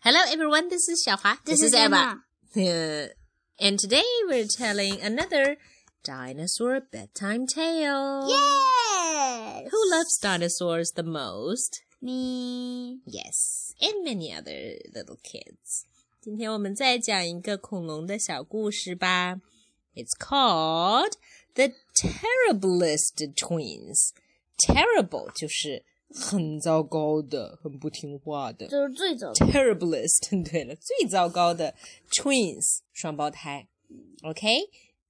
Hello everyone, this is Xiaohua. This is Emma. Uh, and today we're telling another dinosaur bedtime tale. Yes. Who loves dinosaurs the most? me? Yes, and many other little kids. 今天我们再讲一个恐龙的小故事吧。It's called The Terriblest Twins. Terrible 就是 很糟糕的、很不听话的。就是最早的 Terriblest，对了，最糟糕的 twins 双胞胎。Okay,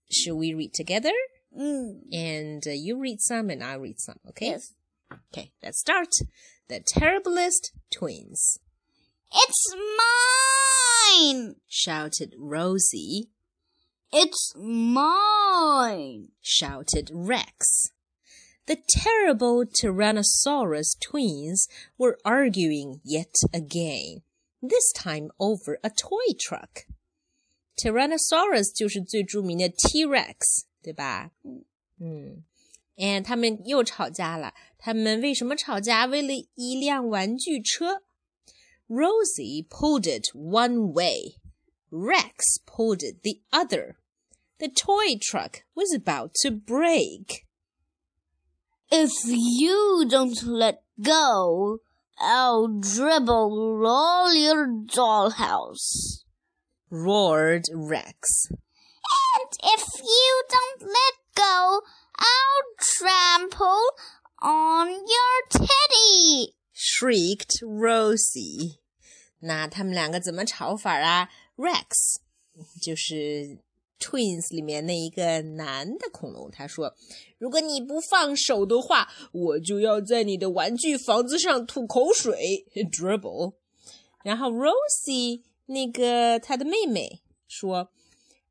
should we read together? 嗯 And uh, you read some and I read some. Okay. Yes. Okay. Let's start. The terriblest twins. It's mine. Shouted Rosie. It's mine. Shouted Rex. The terrible Tyrannosaurus twins were arguing yet again, this time over a toy truck. Tyrannosaurus 就是最着名的 T-Rex，对吧？嗯，and 他们又吵架了。他们为什么吵架？为了一辆玩具车。Rosie pulled it one way, Rex pulled it the other. The toy truck was about to break. If you don't let go, I'll dribble all your dollhouse. roared Rex. And if you don't let go, I'll trample on your teddy. shrieked Rosie. 那他们两个怎么吵法啊？Rex 就是 Twins 里面那一个男的恐龙，他说：“如果你不放手的话，我就要在你的玩具房子上吐口水 （dribble）。”然后 Rosie 那个她的妹妹说：“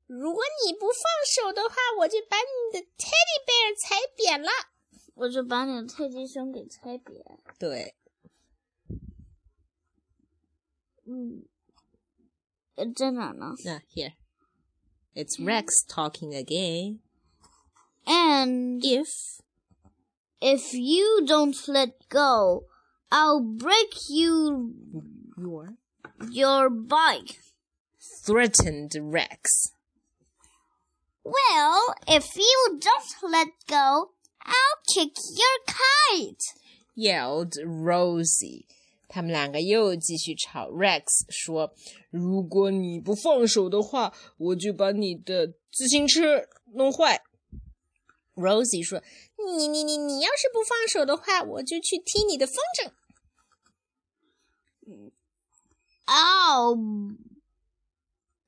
如果你不放手的话，我就把你的 Teddy Bear 踩扁了。我就把你的泰迪熊给踩扁。”对，嗯，呃，在哪呢那 here it's Rex talking again.？And If if you don't let go, I'll break you your your bike. threatened Rex. Well, if you don't let go, I'll kick your kite. yelled Rosie. 他们两个又继续吵。Rex 说：“如果你不放手的话，我就把你的自行车弄坏。” Rosie 说：“你你你你要是不放手的话，我就去踢你的风筝。I'll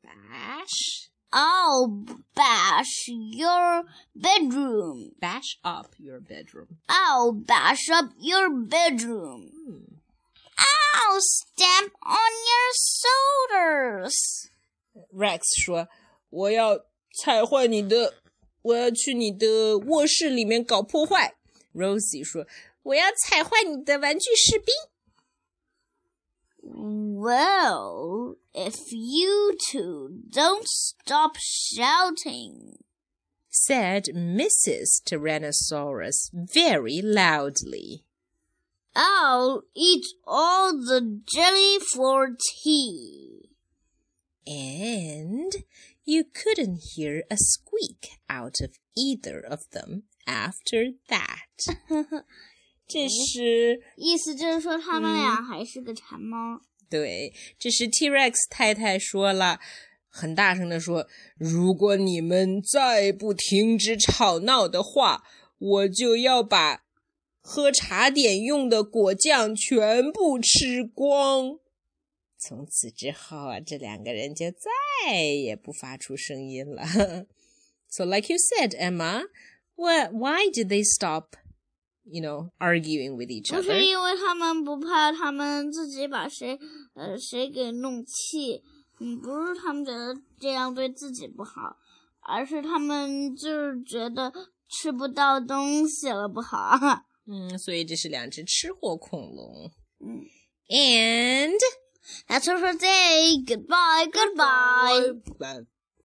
Bash, I'll bash your bedroom. bash up your bedroom. I'll bash up your bedroom. I'll stamp on your shoulders. Rex 说：“我要踩坏你的，我要去你的卧室里面搞破坏。” Rosie 说：“我要踩坏你的玩具士兵。 Well, if you two don't stop shouting, said Mrs. Tyrannosaurus very loudly. I'll eat all the jelly for tea. And you couldn't hear a squeak out of either of them after that. 这是意思就是说，他们俩还是个馋猫。对，这是 T-Rex 太太说了，很大声的说：“如果你们再不停止吵闹的话，我就要把 喝茶点用的果酱全部吃光。”从此之后啊，这两个人就再也不发出声音了。so, like you said, Emma, what? Why did they stop? You know, arguing with each other. 不是因为他们不怕他们自己把谁呃谁给弄气，嗯，不是他们觉得这样对自己不好，而是他们就是觉得吃不到东西了不好。嗯，所以这是两只吃货恐龙。嗯 And That's all for today. Goodbye, goodbye. Bye.